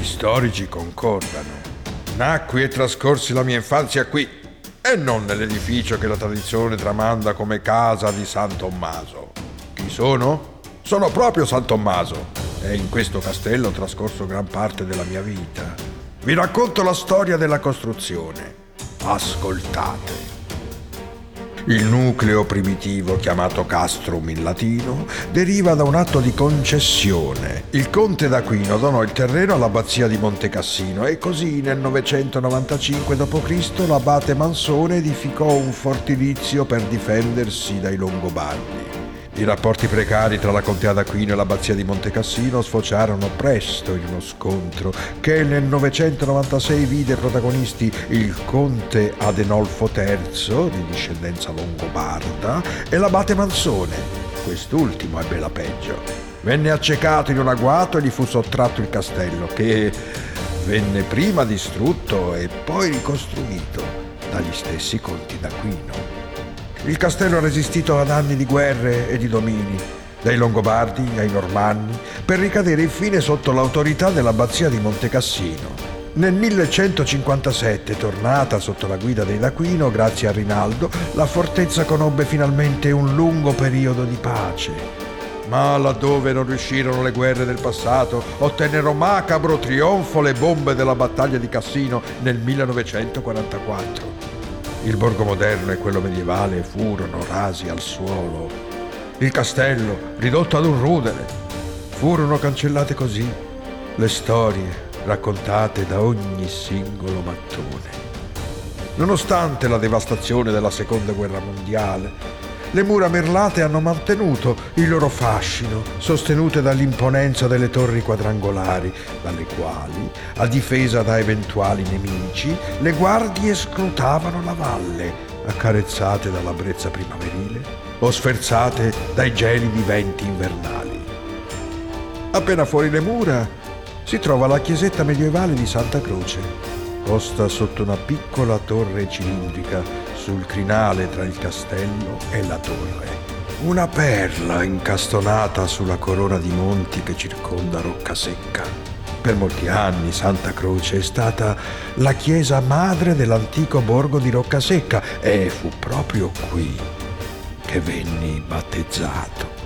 Gli storici concordano. Nacqui e trascorsi la mia infanzia qui e non nell'edificio che la tradizione tramanda come casa di San Tommaso. Chi sono? Sono proprio San Tommaso e in questo castello ho trascorso gran parte della mia vita. Vi racconto la storia della costruzione. Ascoltate. Il nucleo primitivo, chiamato castrum in latino, deriva da un atto di concessione. Il conte d'Aquino donò il terreno all'abbazia di Montecassino e così nel 995 d.C. l'abate Mansone edificò un fortilizio per difendersi dai Longobardi. I rapporti precari tra la contea d'Aquino e l'abbazia di Montecassino sfociarono presto in uno scontro che nel 996 vide protagonisti il conte Adenolfo III, di discendenza longobarda, e l'abate Mansone. Quest'ultimo ebbe la peggio. Venne accecato in un agguato e gli fu sottratto il castello, che venne prima distrutto e poi ricostruito dagli stessi conti d'Aquino. Il castello ha resistito ad anni di guerre e di domini, dai Longobardi ai Normanni, per ricadere infine sotto l'autorità dell'abbazia di Montecassino. Nel 1157, tornata sotto la guida dei D'Aquino, grazie a Rinaldo, la fortezza conobbe finalmente un lungo periodo di pace. Ma laddove non riuscirono le guerre del passato, ottennero macabro trionfo le bombe della battaglia di Cassino nel 1944. Il borgo moderno e quello medievale furono rasi al suolo. Il castello, ridotto ad un rudere. Furono cancellate così le storie raccontate da ogni singolo mattone. Nonostante la devastazione della seconda guerra mondiale, le mura merlate hanno mantenuto il loro fascino, sostenute dall'imponenza delle torri quadrangolari, dalle quali, a difesa da eventuali nemici, le guardie scrutavano la valle, accarezzate dalla brezza primaverile o sferzate dai gelidi venti invernali. Appena fuori le mura si trova la chiesetta medievale di Santa Croce, posta sotto una piccola torre cilindrica sul crinale tra il castello e la torre. Una perla incastonata sulla corona di monti che circonda Roccasecca. Per molti anni Santa Croce è stata la chiesa madre dell'antico borgo di Roccasecca e fu proprio qui che venni battezzato.